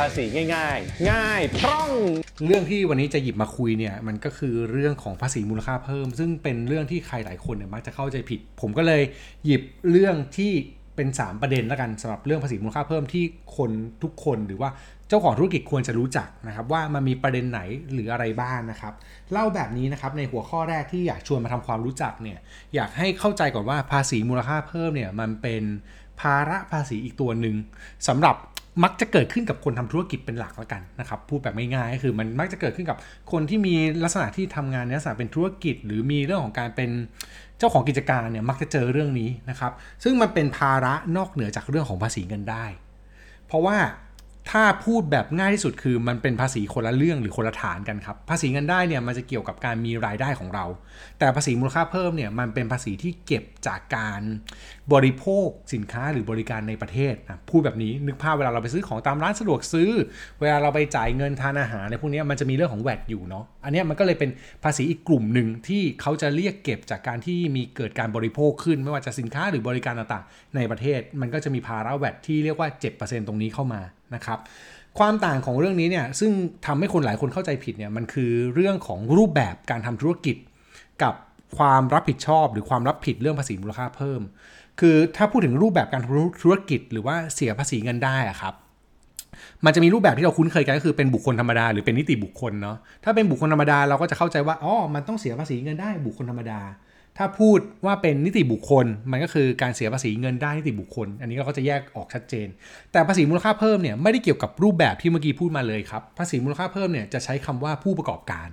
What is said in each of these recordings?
ภาษีง่าย ๆ ง่ายพร่อง เรื่องที่วันนี้จะหยิบมาคุยเนี่ยมันก็คือเรื่องของภาษีมูลค่าเพิ่ม ซึ่งเป็นเรื่องที่ใครหลายคนเนี่ยมักจะเข้าใจผิด ผมก็เลยหยิบเรื่องที่เป็น 3 ประเด็นแล้วกันสำหรับเรื่องภาษีมูลค่าเพิ่มที่คนทุกคนหรือว่าเจ้าของธุรกิจควรจะรู้จักนะครับว่ามันมีประเด็นไหนหรืออะไรบ้างนะครับเล่าแบบนี้นะครับในหัวข้อแรกที่อยากชวนมาทำความรู้จักเนี่ยอยากให้เข้าใจก่อนว่าภาษีมูลค่าเพิ่มเนี่ยมันเป็นภาระภาษีอีกตัวหนึ่งสำหรับ มักจะเกิดขึ้นกับคนทำธุรกิจเป็นหลักแล้วกันนะครับ พูดแบบง่ายๆก็คือมันมักจะเกิดขึ้นกับคนที่มีลักษณะที่ทำงานในลักษณะเป็นธุรกิจ หรือมีเรื่องของการเป็นเจ้าของกิจการเนี่ยมักจะเจอเรื่องนี้นะครับ ซึ่งมันเป็นภาระนอกเหนือจากเรื่องของภาษีเงินได้ เพราะว่า ถ้าพูดแบบง่ายที่สุดคือมันเป็นภาษีคนละเรื่องหรือคนละฐานกันครับ ภาษีเงินได้เนี่ยมันจะเกี่ยวกับการมีรายได้ของเรา แต่ภาษีมูลค่าเพิ่มเนี่ยมันเป็นภาษีที่เก็บจากการบริโภคสินค้าหรือบริการในประเทศนะพูดแบบนี้นึกภาพเวลาเราไปซื้อของตามร้านสะดวกซื้อ เวลาเราไปจ่ายเงินทานอาหารในพวกนี้มันจะมีเรื่องของแวดอยู่เนาะอันนี้มันก็เลยเป็นภาษีอีกกลุ่มหนึ่งที่เขาจะเรียกเก็บจากการที่มีเกิดการบริโภคขึ้น ไม่ว่าจะสินค้าหรือ บริการต่างๆในประเทศ มันก็จะมีภาระแวดที่เรียกว่า 7%ตรงนี้เข้ามา นะครับความต่างของเรื่องนี้เนี่ยซึ่งทำให้คนหลายคนเข้าใจผิดเนี่ยมันคือเรื่องของรูปแบบการทำธุรกิจ กับความรับผิดชอบ หรือความรับผิดเรื่องภาษีมูลค่าเพิ่ม คือถ้าพูดถึงรูปแบบการทำธุรกิจ หรือว่าเสียภาษีเงินได้อะครับมันจะมีรูปแบบที่เราคุ้นเคยกันก็คือเป็นบุคคลธรรมดาหรือเป็นนิติบุคคลเนาะถ้าเป็นบุคคลธรรมดาเราก็จะเข้าใจว่าอ๋อมันต้องเสียภาษีเงินได้บุคคลธรรมดา ถ้าพูดว่าเป็นนิติบุคคล มันก็คือการเสียภาษีเงินได้นิติบุคคล อันนี้เราก็จะแยกออกชัดเจน แต่ภาษีมูลค่าเพิ่มเนี่ยไม่ได้เกี่ยวกับรูปแบบที่เมื่อกี้พูดมาเลยครับ ภาษีมูลค่าเพิ่มเนี่ยจะใช้คำว่าผู้ประกอบการ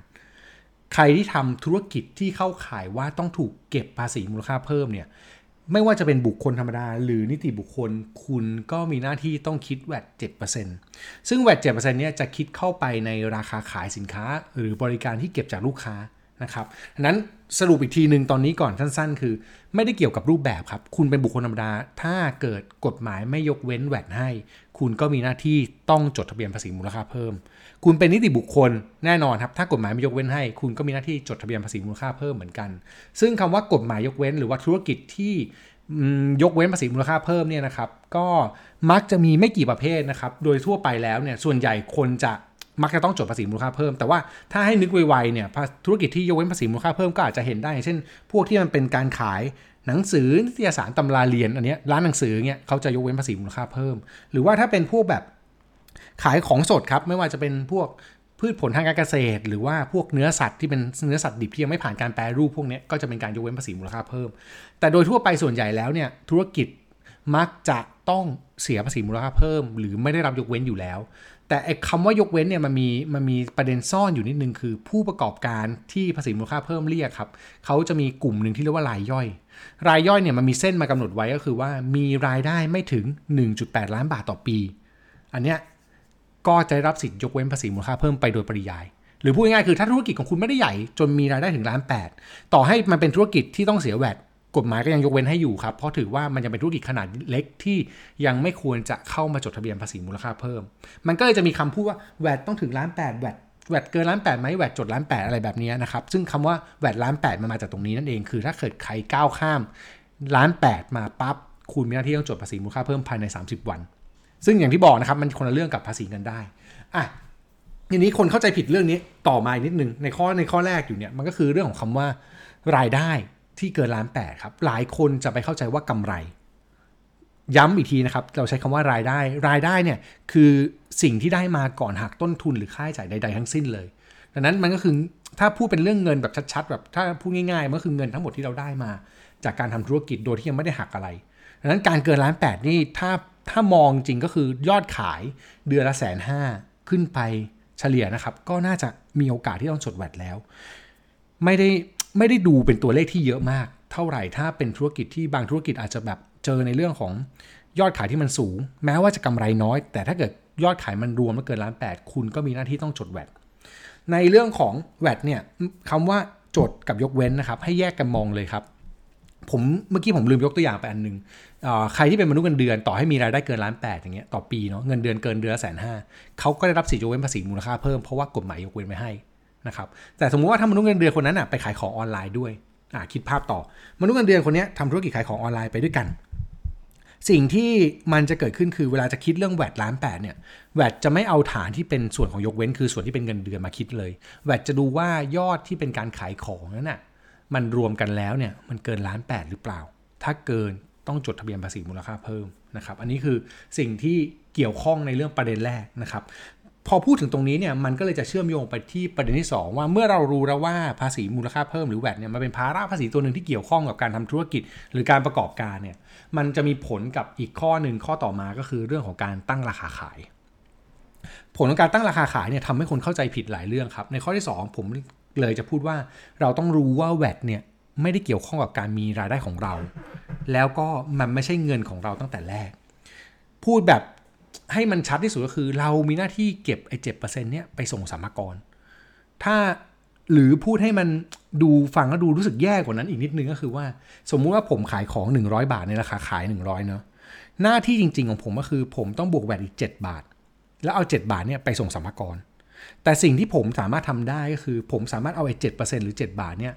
ใครที่ทำธุรกิจที่เข้าข่ายว่าต้องถูกเก็บภาษีมูลค่าเพิ่มเนี่ยไม่ว่าจะเป็นบุคคลธรรมดา หรือนิติบุคคล คุณก็มีหน้าที่ต้องคิดแวด7%ซึ่งแวด7%เนี่ยจะคิดเข้าไปในราคาขายสินค้า หรือบริการที่เก็บจากลูกค้า นะครับนั้นสรุปอีกทีหนึ่งตอนนี้ก่อนสั้น ๆ คือ ไม่ได้เกี่ยวกับรูปแบบครับ คุณเป็นบุคคลธรรมดา ถ้าเกิดกฎหมายไม่ยกเว้นแวดให้ คุณก็มีหน้าที่ต้องจดทะเบียนภาษีมูลค่าเพิ่ม คุณเป็นนิติบุคคลแน่นอนครับ ถ้ากฎหมายไม่ยกเว้นให้ คุณก็มีหน้าที่จดทะเบียนภาษีมูลค่าเพิ่มเหมือนกัน ซึ่งคำว่ากฎหมายยกเว้น หรือว่าธุรกิจที่ยกเว้นภาษีมูลค่าเพิ่มเนี่ยนะครับ ก็มักจะมีไม่กี่ประเภทนะครับ โดยทั่วไปแล้วเนี่ยส่วนใหญ่คนจะ มักจะต้องจดภาษีมูลค่าเพิ่ม แต่ว่าถ้าให้นึกไวๆเนี่ยธุรกิจที่ยกเว้นภาษีมูลค่าเพิ่มก็อาจจะเห็นได้ เช่น พวกที่มันเป็นการขายหนังสือนิตยสารตำราเรียนอันนี้ร้านหนังสือเนี่ยเขาจะยกเว้นภาษีมูลค่าเพิ่ม หรือว่าถ้าเป็นพวกแบบขายของสดครับไม่ว่าจะเป็นพวกพืชผลทางการเกษตร หรือว่าพวกเนื้อสัตว์ที่เป็นเนื้อสัตว์ดิบที่ยังไม่ผ่านการแปรรูปพวกนี้ก็จะเป็นการยกเว้นภาษีมูลค่าเพิ่ม แต่โดยทั่วไปส่วนใหญ่แล้วเนี่ยธุรกิจมักจะต้องเสียภาษีมูลค่าเพิ่ม หรือไม่ได้รับยกเว้นอยู่แล้ว แต่ไอ้คำว่ายกเว้นเนี่ยมันมีมันมีประเด็นซ่อนอยู่นิดนึงคือ ผู้ประกอบการที่ภาษีมูลค่าเพิ่มเรียกครับเขาจะมีกลุ่มหนึ่งที่เรียกว่ารายย่อย รายย่อยเนี่ยมันมีเส้นมากำหนดไว้ก็คือว่ามีรายได้ไม่ถึง 1.8 ล้านบาทต่อปี อันเนี้ยก็จะได้รับสิทธิ์ยกเว้นภาษีมูลค่าเพิ่มไปโดยปริยาย หรือพูดง่ายๆคือถ้าธุรกิจของคุณไม่ได้ใหญ่ จนมีรายได้ถึงล้านแปดต่อให้มันเป็นธุรกิจที่ต้องเสียแวด กฎหมายก็ยังยกเว้นให้อยู่ครับ เพราะถือว่ามันยังเป็นธุรกิจขนาดเล็กที่ยังไม่ควรจะเข้ามาจดทะเบียนภาษีมูลค่าเพิ่ม มันก็เลยจะมีคำพูดว่าแวดต้องถึงล้านแปดแวดแวดเกินล้านแปดไหมแวดจดล้านแปดอะไรแบบนี้นะครับ ซึ่งคำว่าแวดล้านแปดมันมาจากตรงนี้นั่นเอง คือถ้าเกิดใครก้าวข้ามล้านแปดมาปั๊บ คุณมีหน้าที่ต้องจดภาษีมูลค่าเพิ่มภายใน 30 วัน ซึ่งอย่างที่บอกนะครับมันคนละเรื่องกับภาษีเงินได้อะทีนี้คนเข้าใจผิดเรื่องนี้ต่อมาอีกนิดนึงในข้อในข้อแรกอยู่เนี่ยมันก็คือเรื่องของคำว่ารายได้ ที่เกินล้านแปดครับ หลายคนจะไปเข้าใจว่ากำไร ย้ำอีกทีนะครับ เราใช้คำว่ารายได้ รายได้เนี่ยคือสิ่งที่ได้มาก่อนหักต้นทุนหรือค่าใช้จ่ายใด ๆ ทั้งสิ้นเลย ดังนั้นมันก็คือถ้าพูดเป็นเรื่องเงินแบบชัดๆแบบถ้าพูดง่ายๆมันก็คือเงินทั้งหมดที่เราได้มา จากการทำธุรกิจโดยที่ยังไม่ได้หักอะไรดังนั้นการเกินล้านแปดนี่ถ้าถ้ามองจริงก็คือยอดขายเดือนละแสนห้าขึ้นไปเฉลี่ยนะครับ ก็น่าจะมีโอกาสที่ต้องจดแวดแล้ว ไม่ได้ ไม่ได้ดูเป็นตัวเลขที่เยอะมาก เท่าไหร่ถ้าเป็นธุรกิจที่บางธุรกิจอาจจะแบบเจอในเรื่องของยอดขายที่มันสูง แม้ว่าจะกำไรน้อย แต่ถ้าเกิดยอดขายมันรวมแล้วเกินล้านแปดคุณก็มีหน้าที่ต้องจดแวดในเรื่องของแวดเนี่ยคำว่าจดกับยกเว้นนะครับ ให้แยกกันมองเลยครับผมเมื่อกี้ผมลืมยกตัวอย่างไปอันหนึ่งใครที่เป็นมนุษย์เงินเดือนต่อให้มีรายได้เกินล้านแปดอย่างเงี้ยต่อปีเนาะเงินเดือนเกินเดือนละแสนห้าเขาก็ได้รับสิทธิยกเว้นภาษีมูลค่าเพิ่มเพราะว่ากฎหมายยกเว้นไว้ให้ นะครับแต่สมมุติว่าถ้ามนุษย์เงินเดือนคนนั้นอะไปขายของออนไลน์ด้วยอ่าคิดภาพต่อ มนุษย์เงินเดือนคนนี้ทำธุรกิจขายของออนไลน์ไปด้วยกัน สิ่งที่มันจะเกิดขึ้นคือเวลาจะคิดเรื่องแวดล้านแปดเนี่ยแวดจะไม่เอาฐานที่เป็นส่วนของยกเว้น คือส่วนที่เป็นเงินเดือนมาคิดเลยแวดจะดูว่ายอดที่เป็นการขายของนั้นน่ะมันรวมกันแล้วเนี่ยมันเกินล้านแปดหรือเปล่า ถ้าเกินต้องจดทะเบียนภาษีมูลค่าเพิ่มนะครับ อันนี้คือสิ่งที่เกี่ยวข้องในเรื่องประเด็นแรกนะครับ พอพูดถึงตรงนี้เนี่ยมันก็เลยจะเชื่อมโยงไปที่ประเด็นที่ 2 ว่าเมื่อเรารู้แล้วว่าภาษีมูลค่าเพิ่มหรือแวดเนี่ยมันเป็นภาระภาษีตัวหนึ่งที่เกี่ยวข้องกับการทำธุรกิจ หรือการประกอบการเนี่ยมันจะมีผลกับอีกข้อหนึ่งข้อต่อมาก็คือเรื่องของการตั้งราคาขาย ผลของการตั้งราคาขายเนี่ยทำให้คนเข้าใจผิดหลายเรื่องครับ ในข้อที่ 2 ผมเลยจะพูดว่าเราต้องรู้ว่าแวดเนี่ยไม่ได้เกี่ยวข้องกับการมีรายได้ของเรา แล้วก็มันไม่ใช่เงินของเราตั้งแต่แรก พูดแบบ ให้มันชัดที่สุดก็คือเรามีหน้าที่เก็บไอ้เจ็ดเปอร์เซ็นต์เนี่ยไปส่งสรรพากร ถ้าหรือพูดให้มันดูฟังแล้วดูรู้สึกแย่กว่านั้นอีกนิดนึงก็คือว่า สมมุติว่าผมขายของ 100 บาทในราคาขาย 100เนาะหน้าที่จริง ๆ ของผมก็คือ ผมต้องบวกแวดอีก 7 บาท แล้วเอา 7 บาทเนี่ยไปส่งสรรพากร แต่สิ่งที่ผมสามารถทำได้ก็คือ ผมสามารถเอาไอ้เจ็ดเปอร์เซ็นต์หรือ 7 บาทเนี่ย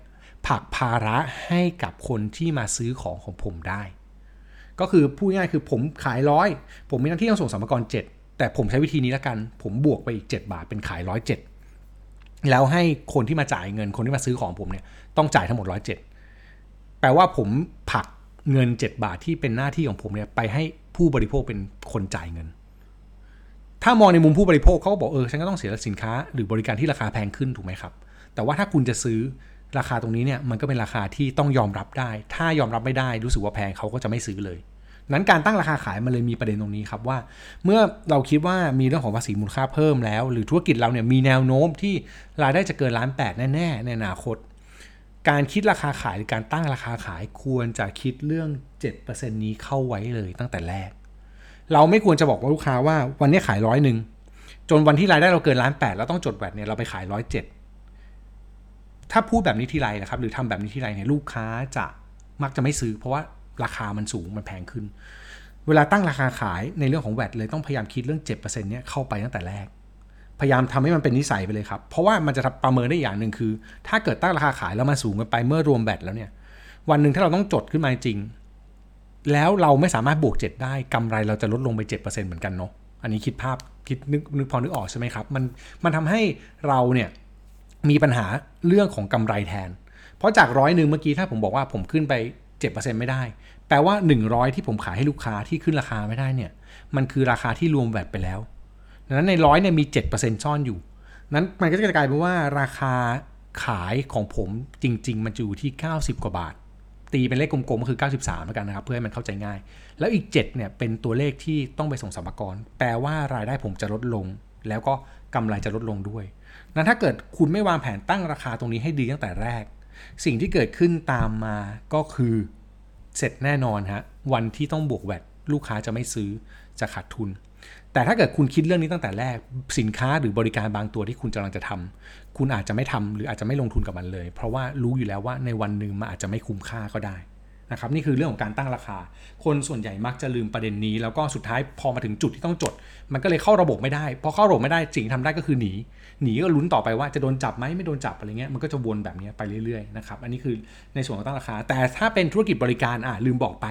ผักภาระให้กับคนที่มาซื้อของของผมได้ ก็คือพูดง่ายคือผมขายร้อยผมมีหน้าที่ต้องส่งสรรพากร7แต่ผมใช้วิธีนี้ล้วกัน ผมบวกไปอีก 7 บาทเป็นขายร้อยเแล้วให้คนที่มาจ่ายเงินคนที่มาซื้อของผมเนี่ยต้องจ่ายทั้งหมดร้อยเจ็ดแปลว่าผมผลักเงิน 7 บาทที่เป็นหน้าที่ของผมเนี่ยไปให้ผู้บริโภคเป็นคนจ่ายเงิน ถ้ามองในมุมผู้บริโภคเขาบอกเออฉันก็ต้องเสียสินค้า หรือบริการที่ราคาแพงขึ้นถูกไหมครับ แต่ว่าถ้าคุณจะซื้อราคาตรงนี้เนี่ยมันก็เป็นราคาที่ต้องยอมรับได้ ถ้ายอมรับไม่ได้รู้สึกว่าแพงเขาก็จะไม่ซื้อเลย นั้นการตั้งราคาขายมันเลยมีประเด็นตรงนี้ครับว่า เมื่อเราคิดว่ามีเรื่องของภาษีมูลค่าเพิ่มแล้ว หรือธุรกิจเราเนี่ยมีแนวโน้มที่รายได้จะเกินล้านแปดแน่ๆ ในอนาคต การคิดราคาขายหรือการตั้งราคาขายควรจะคิดเรื่อง 7%นี้เข้าไว้เลยตั้งแต่แรก เราไม่ควรจะบอกว่าลูกค้าว่าวันนี้ขายร้อยหนึ่งจนวันที่รายได้เราเกินล้านแปดแล้วต้องจดแวดเนี่ยเราไปขายร้อยเจ็ดถ้าพูดแบบนี้ทีไรนะครับ หรือทำแบบนี้ทีไรเนี่ยลูกค้าจะมักจะไม่ซื้อ เพราะว่า ราคามันสูงมันแพงขึ้น เวลาตั้งราคาขายในเรื่องของแวดเลยต้องพยายามคิดเรื่อง7%เนี่ยเข้าไปตั้งแต่แรก พยายามทำให้มันเป็นนิสัยไปเลยครับ เพราะว่ามันจะประเมินได้อย่างหนึ่งคือ ถ้าเกิดตั้งราคาขายแล้วมาสูงกันไปเมื่อรวมแบตแล้วเนี่ย วันหนึ่งถ้าเราต้องจดขึ้นมาจริง แล้วเราไม่สามารถบวก 7 ได้กำไรเราจะลดลงไป 7%เหมือนกันเนาะอันนี้คิดภาพคิดนึกนึกพอนึกออกใช่ไหมครับ มันมันทำให้เราเนี่ยมีปัญหาเรื่องของกำไรแทน เพราะจากร้อยหนึ่งเมื่อกี้ถ้าผมบอกว่าผมขึ้นไป 7%ไม่ได้ แปลว่า 100 ที่ผมขายให้ลูกค้าที่ขึ้นราคาไม่ได้เนี่ย มันคือราคาที่รวมแวดไปแล้วดังนั้นในร้อยเนี่ยมี 7%ซ่อนอยู่ นั้นมันก็จะกลายเป็นว่าราคาขายของผมจริง ๆ มันอยู่ที่ 90 กว่าบาท ตีเป็นเลขกลมๆก็คือ 93แล้วกันนะครับ เพื่อให้มันเข้าใจง่าย แล้วอีก 7 เนี่ยเป็นตัวเลขที่ต้องไปส่งสรรพากรแปลว่ารายได้ผมจะลดลง แล้วก็กำไรจะลดลงด้วย นั้นถ้าเกิดคุณไม่วางแผนตั้งราคาตรงนี้ให้ดีตั้งแต่แรก สิ่งที่เกิดขึ้นตามมาก็คือเสร็จแน่นอนฮะวันที่ต้องบวกแวดลูกค้าจะไม่ซื้อจะขาดทุน แต่ถ้าเกิดคุณคิดเรื่องนี้ตั้งแต่แรกสินค้าหรือบริการบางตัวที่คุณกำลังจะทำคุณอาจจะไม่ทำหรืออาจจะไม่ลงทุนกับมันเลย เพราะว่ารู้อยู่แล้วว่าในวันหนึ่งมันอาจจะไม่คุ้มค่าก็ได้ นะครับนี่คือเรื่องของการตั้งราคา คนส่วนใหญ่มักจะลืมประเด็นนี้ แล้วก็สุดท้ายพอมาถึงจุดที่ต้องจด มันก็เลยเข้าระบบไม่ได้พอเข้าระบบไม่ได้สิ่งที่ทำได้ก็คือหนีหนีก็ลุ้นต่อไปว่าจะโดนจับไหมไม่โดนจับอะไรเงี้ยมันก็จะวนแบบนี้ไปเรื่อยๆนะครับอันนี้คือในส่วนของตั้งราคา แต่ถ้าเป็นธุรกิจบริการอะลืมบอกไป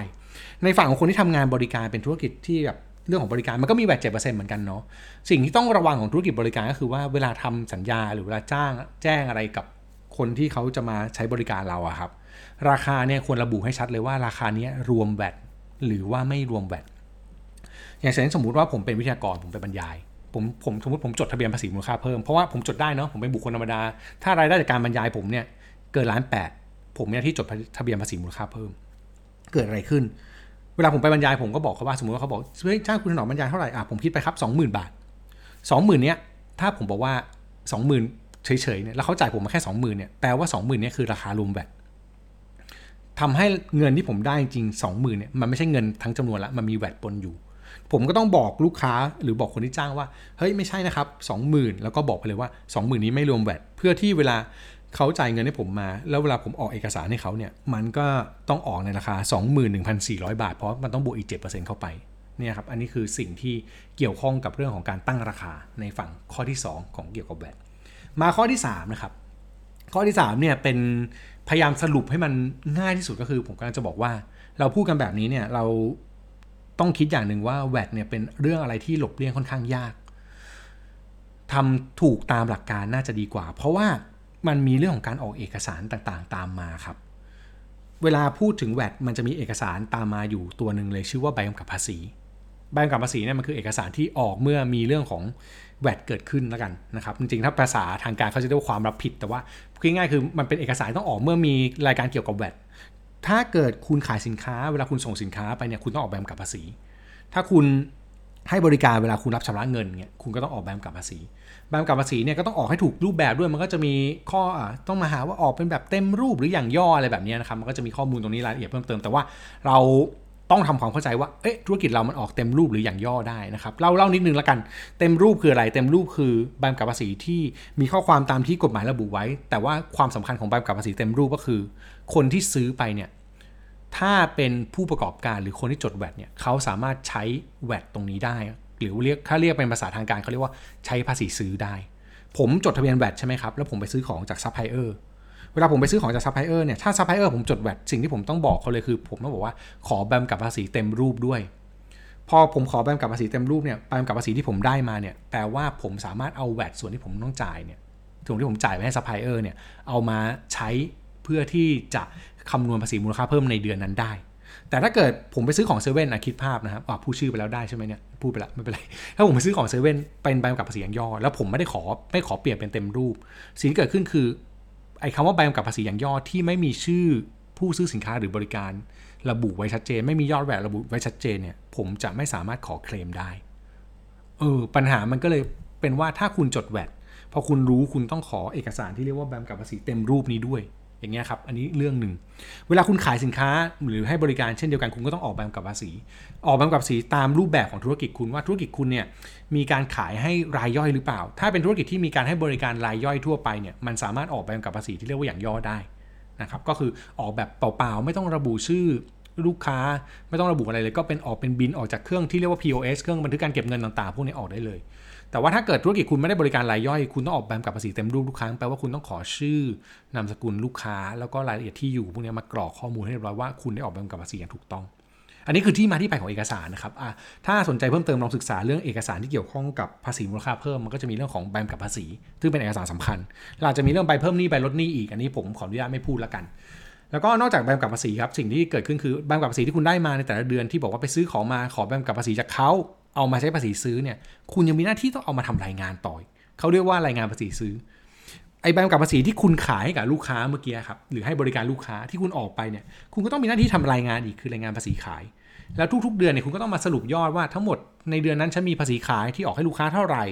ในฝั่งของคนที่ทำงานบริการเป็นธุรกิจที่แบบเรื่องของบริการมันก็มีแวดเจ็ดเปอร์เซ็นต์เหมือนกันเนาะสิ่งที่ต้องระวังของธุรกิจบริการก็คือว่าเวลาทำสัญญาหรือเวลาจ้างแจ้งอะไรกับคนที่เขาจะมาใช้บริการเราอะครับ ราคาเนี่ยควรระบุให้ชัดเลยว่าราคานี้รวมแวดหรือว่าไม่รวมแวดอย่างเช่นสมมุติว่าผมเป็นวิทยากรผมไปบรรยายผมผมสมมติผมจดทะเบียนภาษีมูลค่าเพิ่ม เพราะว่าผมจดได้เนาะผมเป็นบุคคลธรรมดา ถ้ารายได้จากการบรรยายผมเนี่ยเกินล้านแปดผมเนี่ยที่จดทะเบียนภาษีมูลค่าเพิ่ม เกิดอะไรขึ้น เวลาผมไปบรรยายผมก็บอกเขาว่าสมมติว่าเขาบอกเฮ้ยจ้างคุณถนอมบรรยายเท่าไหร่อะผมคิดไปครับสองหมื่นบาทสองหมื่นเนี้ยถ้าผมบอกว่าสองหมื่นเฉยๆเนี่ยแล้วเขาจ่ายผมมาแค่สองหมื่นเนี่ยแปลว่าสองหมื่นเนี่ยคือราคารวมแบต ทำให้เงินที่ผมได้จริงสองหมื่นเนี่ยมันไม่ใช่เงินทั้งจำนวนละมันมีแวดปนอยู่ ผมก็ต้องบอกลูกค้าหรือบอกคนที่จ้างว่าเฮ้ยไม่ใช่นะครับสองหมื่นแล้วก็บอกไปเลยว่าสองหมื่นนี้ไม่รวมแวดเพื่อที่เวลาเขาจ่ายเงินให้ผมมา แล้วเวลาผมออกเอกสารให้เขาเนี่ยมันก็ต้องออกในราคา 21,400 บาท เพราะมันต้องบวกอีก 7%เข้าไปเนี่ยครับอันนี้คือสิ่งที่เกี่ยวข้องกับเรื่องของการตั้งราคาในฝั่งข้อที่ 2 ของเกี่ยวกับแวดมาข้อที่3นะครับข้อที่3เนี่ยเป็น พยายามสรุปให้มันง่ายที่สุดก็คือ ผมกำลังจะบอกว่า เราพูดกันแบบนี้เนี่ยเราต้องคิดอย่างหนึ่งว่าแวดเนี่ยเป็นเรื่องอะไรที่หลบเลี่ยงค่อนข้างยากทำถูกตามหลักการน่าจะดีกว่า เพราะว่ามันมีเรื่องของการออกเอกสารต่างๆ ตามมาครับ เวลาพูดถึงแวดมันจะมีเอกสารตามมาอยู่ตัวหนึ่งเลยชื่อว่าใบกำกับภาษี ใบกำกับภาษีเนี่ยมันคือเอกสารที่ออกเมื่อมีเรื่องของแวดเกิดขึ้นแล้วกันนะครับ จริงๆ ถ้าภาษาทางการเขาจะเรียกว่าความรับผิด แต่ว่าพูดง่ายๆคือมันเป็นเอกสารต้องออกเมื่อมีรายการเกี่ยวกับแวดถ้าเกิดคุณขายสินค้า เวลาคุณส่งสินค้าไปเนี่ยคุณต้องออกใบกำกับภาษี ถ้าคุณให้บริการเวลาคุณรับชำระเงินเนี่ยคุณก็ต้องออกใบกำกับภาษีใบกำกับภาษีเนี่ยก็ต้องออกให้ถูกรูปแบบด้วยมันก็จะมีข้ออ่าต้องมาหาว่าออกเป็นแบบเต็มรูปหรืออย่างย่ออะไรแบบนี้นะครับมันก็จะมีข้อมูลตรงนี้รายละเอียดเพิ่มเติมแต่ว่าเรา ต้องทำความเข้าใจว่าเอ๊ะธุรกิจเรามันออกเต็มรูปหรืออย่างย่อได้นะครับเล่าเล่านิดนึงแล้วกันเต็มรูปคืออะไร เต็มรูปคือใบกำกับภาษีที่มีข้อความตามที่กฎหมายระบุไว้ แต่ว่าความสำคัญของใบกำกับภาษีเต็มรูปก็คือ คนที่ซื้อไปเนี่ยถ้าเป็นผู้ประกอบการหรือคนที่จด VAT เนี่ยเขาสามารถใช้ VAT ตรงนี้ได้ หรือเรียกถ้าเรียกเป็นภาษาทางการเขาเรียกว่าใช้ภาษีซื้อได้ ผมจดทะเบียน VAT ใช่ไหมครับแล้วผมไปซื้อของจากซัพพลายเออร์ เวลาผมไปซื้อของจากซัพพลายเออร์เนี่ยถ้าซัพพลายเออร์ผมจด VAT สิ่งที่ผมต้องบอกเขาเลยคือ ผมต้องบอกว่าขอใบกำกับภาษีเต็มรูปด้วย พอผมขอใบกำกับภาษีเต็มรูปเนี่ยใบกำกับภาษีที่ผมได้มาเนี่ยแปลว่าผมสามารถเอา VAT ส่วนที่ผมต้องจ่ายเนี่ยส่วนที่ผมจ่ายไปให้ซัพพลายเออร์เนี่ยเอามาใช้เพื่อที่จะคำนวณภาษีมูลค่าเพิ่มในเดือนนั้นได้แต่ถ้าเกิดผมไปซื้อของเซเว่นนะคิดภาพนะครับอ่าพูดชื่อไปแล้วได้ใช่ไหมเนี่ยพูดไปแล้วไม่เป็นไร ถ้าผมไปซื้อของเซเว่นเป็นใบกำกับภาษีอย่างย่อ แล้วผมไม่ได้ขอไม่ขอเปลี่ยนเป็นเต็มรูป สิ่งที่เกิดขึ้นคือ ไอ้คำว่าใบกำกับภาษีอย่างย่อที่ไม่มีชื่อผู้ซื้อสินค้าหรือบริการ ระบุไว้ชัดเจน ไม่มียอดแหวนระบุไว้ชัดเจนเนี่ย ผมจะไม่สามารถขอเคลมได้เออปัญหามันก็เลยเป็นว่าถ้าคุณจดแวดพอคุณรู้คุณต้องขอเอกสารที่เรียกว่าแบมกับภาษีเต็มรูปนี้ด้วย อย่างเงี้ยครับอันนี้เรื่องหนึ่งเวลาคุณขายสินค้าหรือให้บริการเช่นเดียวกันคุณก็ต้องออกใบกำกับภาษี ออกใบกำกับภาษีตามรูปแบบของธุรกิจคุณว่าธุรกิจคุณเนี่ยมีการขายให้รายย่อยหรือเปล่า ถ้าเป็นธุรกิจที่มีการให้บริการรายย่อยทั่วไปเนี่ยมันสามารถออกใบกำกับภาษีที่เรียกว่าอย่างย่อได้นะครับก็คือออกแบบเปล่าๆไม่ต้องระบุชื่อลูกค้าไม่ต้องระบุอะไรเลยก็เป็นออกเป็นบินออกจากเครื่องที่เรียกว่า POS เครื่องบันทึกการเก็บเงินต่างๆ พวกนี้ออกได้เลย แต่ว่าถ้าเกิดธุรกิจคุณไม่ได้บริการรายย่อย คุณต้องออกแบบกับภาษีเต็มรูปทุกครั้ง แปลว่าคุณต้องขอชื่อนามสกุลลูกค้า แล้วก็รายละเอียดที่อยู่พวกนี้มากรอกข้อมูลให้เรียบร้อยว่าคุณได้ออกแบบกับภาษีอย่างถูกต้อง อันนี้คือที่มาที่ไปของเอกสารนะครับถ้าสนใจเพิ่มเติมลองศึกษาเรื่องเอกสารที่เกี่ยวข้องกับภาษีมูลค่าเพิ่มมันก็จะมีเรื่องของใบกำกับภาษี ซึ่งเป็นเอกสารสำคัญเราจะมีเรื่องใบเพิ่มหนี้ใบลดหนี้อีกอันนี้ผมขออนุญาตไม่พูดล้วกันแล้วก็นอกจากใบกำกับภาษีครับสิ่งที่เกิดขึ้นคือใบกำกับภาษีที่คุณได้มาในแต่ละเดือนที่บอกว่าไปซื้อของมาขอใบกำกับภาษีจากเขา เอามาใช้ภาษีซื้อเนี่ย คุณยังมีหน้าที่ต้องเอามาทำรายงานต่อเขาเรียกว่ารายงานภาษีซื้อ ไอ้ใบกำกับภาษีที่คุณขายให้กับลูกค้าเมื่อกี้ครับ หรือให้บริการลูกค้าที่คุณออกไปเนี่ย คุณก็ต้องมีหน้าที่ทำรายงานอีกคือรายงานภาษีขาย แล้วทุกๆ เดือนเนี่ยคุณก็ต้องมาสรุปยอดว่าทั้งหมดในเดือนนั้นฉันมีภาษีขายที่ออกให้ลูกค้าเท่าไหร่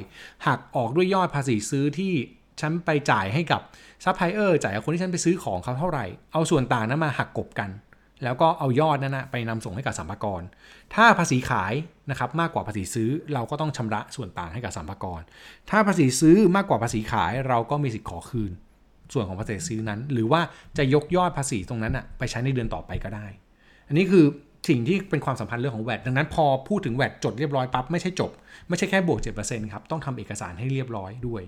หักออกด้วยยอดภาษีซื้อที่ฉันไปจ่ายให้กับซัพพลายเออร์จ่ายกับคนที่ฉันไปซื้อของเขาเท่าไหร่ เอาส่วนต่างนั้นมาหักลบกัน แล้วก็เอายอดนั้นนะไปนำส่งให้กับสรรพากรถ้าภาษีขายนะครับมากกว่าภาษีซื้อเราก็ต้องชำระส่วนต่างให้กับสรรพากรถ้าภาษีซื้อมากกว่าภาษีขายเราก็มีสิทธิ์ขอคืน ส่วนของภาษีซื้อนั้น หรือว่าจะยกยอดภาษีตรงนั้นอะไปใช้ในเดือนต่อไปก็ได้ อันนี้คือสิ่งที่เป็นความสัมพันธ์เรื่องของแวดดังนั้นพอพูดถึงแวดจดเรียบร้อยปั๊บไม่ใช่จบ ไม่ใช่แค่บวก7%ครับต้องทำเอกสารให้เรียบร้อยด้วย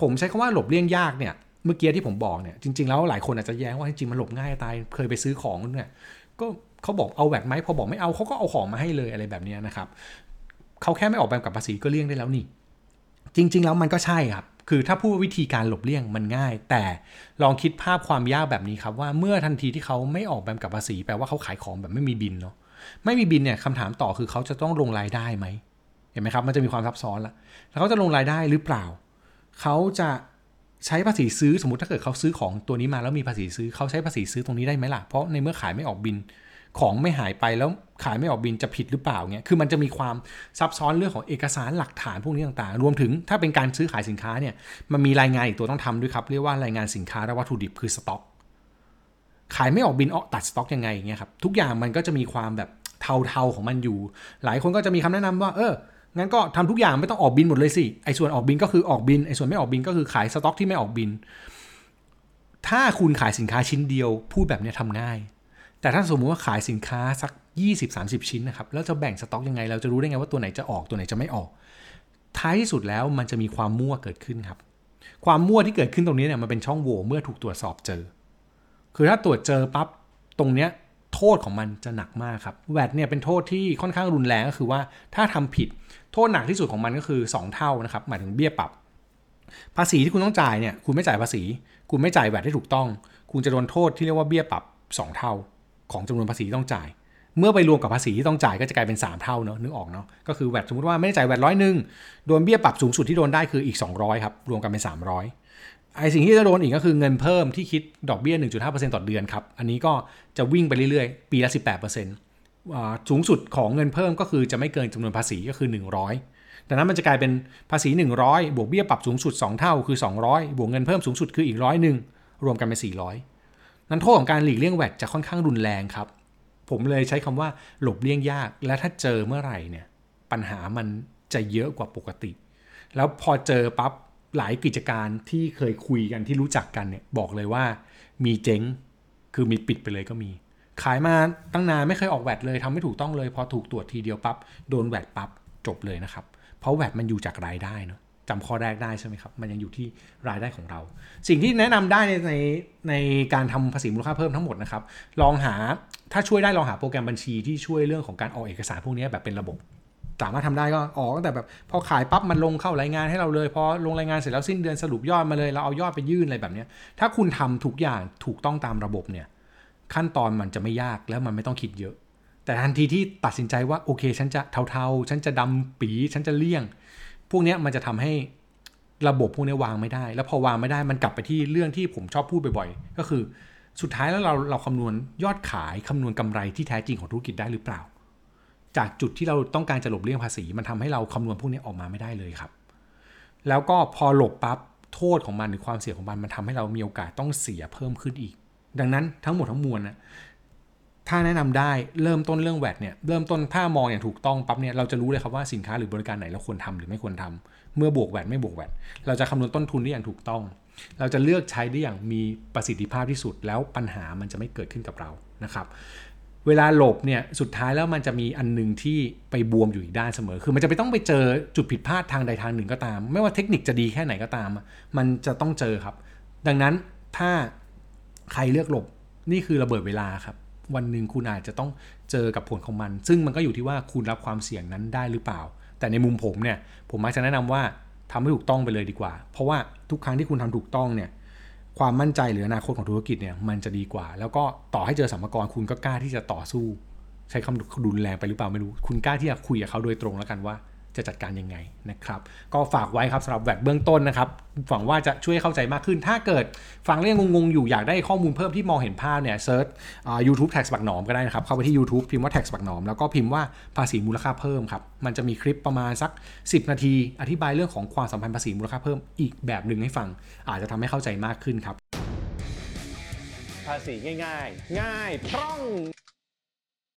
ผมใช้คำว่าหลบเลี่ยงยากเนี่ย เมื่อกี้ที่ผมบอกเนี่ยจริง ๆ แล้วหลายคนอาจจะแย้งว่าจริงๆมันหลบง่ายตายเคยไปซื้อของเนี่ยก็เขาบอกเอาแวดไหมพอบอกไม่เอาเขาก็เอาของมาให้เลยอะไรแบบนี้นะครับเขาแค่ไม่ออกแบบกับภาษีก็เลี่ยงได้แล้วนี่ จริง ๆ แล้วมันก็ใช่ครับ คือถ้าพูดวิธีการหลบเลี่ยงมันง่าย แต่ลองคิดภาพความยากแบบนี้ครับว่าเมื่อทันทีที่เขาไม่ออกแบบกับภาษีแปลว่าเขาขายของแบบไม่มีบินเนาะไม่มีบินเนี่ยคำถามต่อคือเขาจะต้องลงรายได้ไหมเห็นไหมครับมันจะมีความซับซ้อนละแล้วเขาจะลงรายได้หรือเปล่า เขาจะ ใช้ภาษีซื้อสมมติถ้าเกิดเขาซื้อของตัวนี้มาแล้วมีภาษีซื้อเขาใช้ภาษีซื้อตรงนี้ได้ไหมล่ะเพราะในเมื่อขายไม่ออกบินของไม่หายไปแล้วขายไม่ออกบินจะผิดหรือเปล่าเนี่ยคือมันจะมีความซับซ้อนเรื่องของเอกสารหลักฐานพวกนี้ต่างๆ รวมถึงถ้าเป็นการซื้อขายสินค้าเนี่ยมันมีรายงานอีกตัวต้องทำด้วยครับ เรียกว่ารายงานสินค้าและวัตถุดิบคือสต็อก ขายไม่ออกบินออกตัดสต็อกยังไงเงี้ยครับทุกอย่างมันก็จะมีความแบบเทาๆของมันอยู่ หลายคนก็จะมีคำแนะนำว่าเออ งั้นก็ทำทุกอย่างไม่ต้องออกบินหมดเลยสิ ไอ้ส่วนออกบินก็คือออกบิน ไอ้ส่วนไม่ออกบินก็คือขายสต็อกที่ไม่ออกบิน ถ้าคุณขายสินค้าชิ้นเดียว พูดแบบนี้ทำง่าย แต่ถ้าสมมุติว่าขายสินค้าสัก 20-30 ชิ้นนะครับ แล้วจะแบ่งสต็อกยังไง เราจะรู้ได้ไงว่าตัวไหนจะออกตัวไหนจะไม่ออก ท้ายที่สุดแล้วมันจะมีความมั่วเกิดขึ้นครับ ความมั่วที่เกิดขึ้นตรงนี้เนี่ยมันเป็นช่องโหว่เมื่อถูกตรวจสอบเจอ คือถ้าตรวจเจอปั๊บ ตรงเนี้ย โทษของมันจะหนักมากครับแวดเนี่ยเป็นโทษที่ค่อนข้างรุนแรงก็คือว่าถ้าทำผิดโทษหนักที่สุดของมันก็คือ 2 เท่านะครับหมายถึงเบี้ยปรับ ภาษีที่คุณต้องจ่ายเนี่ยคุณไม่จ่ายภาษี คุณไม่จ่ายแวดที่ถูกต้อง คุณจะโดนโทษที่เรียกว่าเบี้ยปรับ 2 เท่า ของจำนวนภาษีที่ต้องจ่าย เมื่อไปรวมกับภาษีที่ต้องจ่ายก็จะกลายเป็น 3 เท่าเนอะนึกออกเนาะก็คือแวดสมมติว่าไม่ได้จ่ายแวดร้อยหนึ่งโดนเบี้ยปรับสูงสุดที่โดนได้คืออีก 200ครับรวมกันเป็น 300 ไอสิ่งที่จะโดนอีกก็คือเงินเพิ่มที่คิดดอกเบี้ย 1.5%ต่อเดือนครับ อันนี้ก็จะวิ่งไปเรื่อยๆ ปีละ 18%สูงสุดของเงินเพิ่มก็คือจะไม่เกินจำนวนภาษีก็คือ 100ดังนั้นมันจะกลายเป็นภาษี 100 บวกเบี้ยปรับสูงสุด 2 เท่าคือ 200 บวกเงินเพิ่มสูงสุดคืออีกร้อยหนึ่งรวมกันเป็น400 นั้นโทษของการหลีกเลี่ยงแวดจะค่อนข้างรุนแรงครับ ผมเลยใช้คำว่าหลบเลี่ยงยาก และถ้าเจอเมื่อไหร่เนี่ยปัญหามันจะเยอะกว่าปกติ แล้วพอเจอปั๊บ หลายกิจการที่เคยคุยกันที่รู้จักกันเนี่ยบอกเลยว่ามีเจ๊งคือมีปิดไปเลยก็มี ขายมาตั้งนานไม่เคยออกแวดเลยทำไม่ถูกต้องเลย พอถูกตรวจทีเดียวปั๊บโดนแวดปั๊บจบเลยนะครับ เพราะแวดมันอยู่จากรายได้เนาะจำข้อแรกได้ใช่ไหมครับ มันยังอยู่ที่รายได้ของเรา สิ่งที่แนะนำได้ในในในการทำภาษีมูลค่าเพิ่มทั้งหมดนะครับ ลองหาถ้าช่วยได้ลองหาโปรแกรมบัญชีที่ช่วยเรื่องของการออกเอกสารพวกนี้แบบเป็นระบบ สามารถทำได้ก็ออกตั้งแต่แบบพอขายปั๊บมันลงเข้ารายงานให้เราเลยพอลงรายงานเสร็จแล้วสิ้นเดือนสรุปยอดมาเลยเราเอายอดไปยื่นอะไรแบบนี้ถ้าคุณทำทุกอย่างถูกต้องตามระบบเนี่ยขั้นตอนมันจะไม่ยากแล้วมันไม่ต้องคิดเยอะ แต่ทันทีที่ตัดสินใจว่าโอเค ฉันจะเทาๆ ฉันจะดำปีฉันจะเลี่ยง พวกนี้มันจะทำให้ระบบพวกนี้วางไม่ได้ แล้วพอวางไม่ได้มันกลับไปที่เรื่องที่ผมชอบพูดบ่อยๆก็คือ สุดท้ายแล้วเราเราคำนวณยอดขายคำนวณกำไรที่แท้จริงของธุรกิจได้หรือเปล่า จากจุดที่เราต้องการจะหลบเลี่ยงภาษี มันทำให้เราคำนวณพวกนี้ออกมาไม่ได้เลยครับ แล้วก็พอหลบปั๊บโทษของมันหรือความเสี่ยงของมันมันทำให้เรามีโอกาสต้องเสียเพิ่มขึ้นอีก ดังนั้นทั้งหมดทั้งมวลนะถ้าแนะนำได้เริ่มต้นเรื่องแวดเนี่ยเริ่มต้นถ้ามองอย่างถูกต้องปั๊บเนี่ยเราจะรู้เลยครับว่าสินค้าหรือบริการไหนเราควรทำหรือไม่ควรทำเมื่อบวกแวดไม่บวกแวดเราจะคำนวณต้นทุนได้อย่างถูกต้อง เราจะเลือกใช้ได้อย่างมีประสิทธิภาพที่สุด แล้วปัญหามันจะไม่เกิดขึ้นกับเรานะครับ เวลาหลบเนี่ยสุดท้ายแล้วมันจะมีอันหนึ่งที่ไปบวมอยู่อีกด้านเสมอ คือมันจะไปต้องไปเจอจุดผิดพลาดทางใดทางหนึ่งก็ตาม ไม่ว่าเทคนิคจะดีแค่ไหนก็ตาม มันจะต้องเจอครับ ดังนั้นถ้าใครเลือกหลบนี่คือระเบิดเวลาครับ วันหนึ่งคุณอาจจะต้องเจอกับผลของมัน ซึ่งมันก็อยู่ที่ว่าคุณรับความเสี่ยงนั้นได้หรือเปล่า แต่ในมุมผมเนี่ยผมมักจะแนะนำว่าทำให้ถูกต้องไปเลยดีกว่า เพราะว่าทุกครั้งที่คุณทำถูกต้องเนี่ย ความมั่นใจหรืออนาคตของธุรกิจเนี่ยมันจะดีกว่า แล้วก็ต่อให้เจอสรรพากรคุณก็กล้าที่จะต่อสู้ ใช้คำรุนแรงไปหรือเปล่าไม่รู้ คุณกล้าที่จะคุยกับเขาโดยตรงแล้วกันว่า จะจัดการยังไงนะครับก็ฝากไว้ครับสำหรับ VAT เบื้องต้นนะครับหวังว่าจะช่วยเข้าใจมากขึ้น ถ้าเกิดฟังเรื่องงงๆอยู่อยากได้ข้อมูลเพิ่มที่มองเห็นภาพเนี่ย search YouTube TAXBugnoms ก็ได้นะครับเข้าไปที่ YouTube พิมพ์ว่า TAXBugnoms แล้วก็พิมพ์ว่าภาษีมูลค่าเพิ่มครับมันจะมีคลิปประมาณสัก 10 นาที อธิบายเรื่องของความสัมพันธ์ภาษีมูลค่าเพิ่มอีกแบบหนึ่งให้ฟัง อาจจะทำให้เข้าใจมากขึ้นครับ ภาษีง่าย ๆ ง่ายคล่อง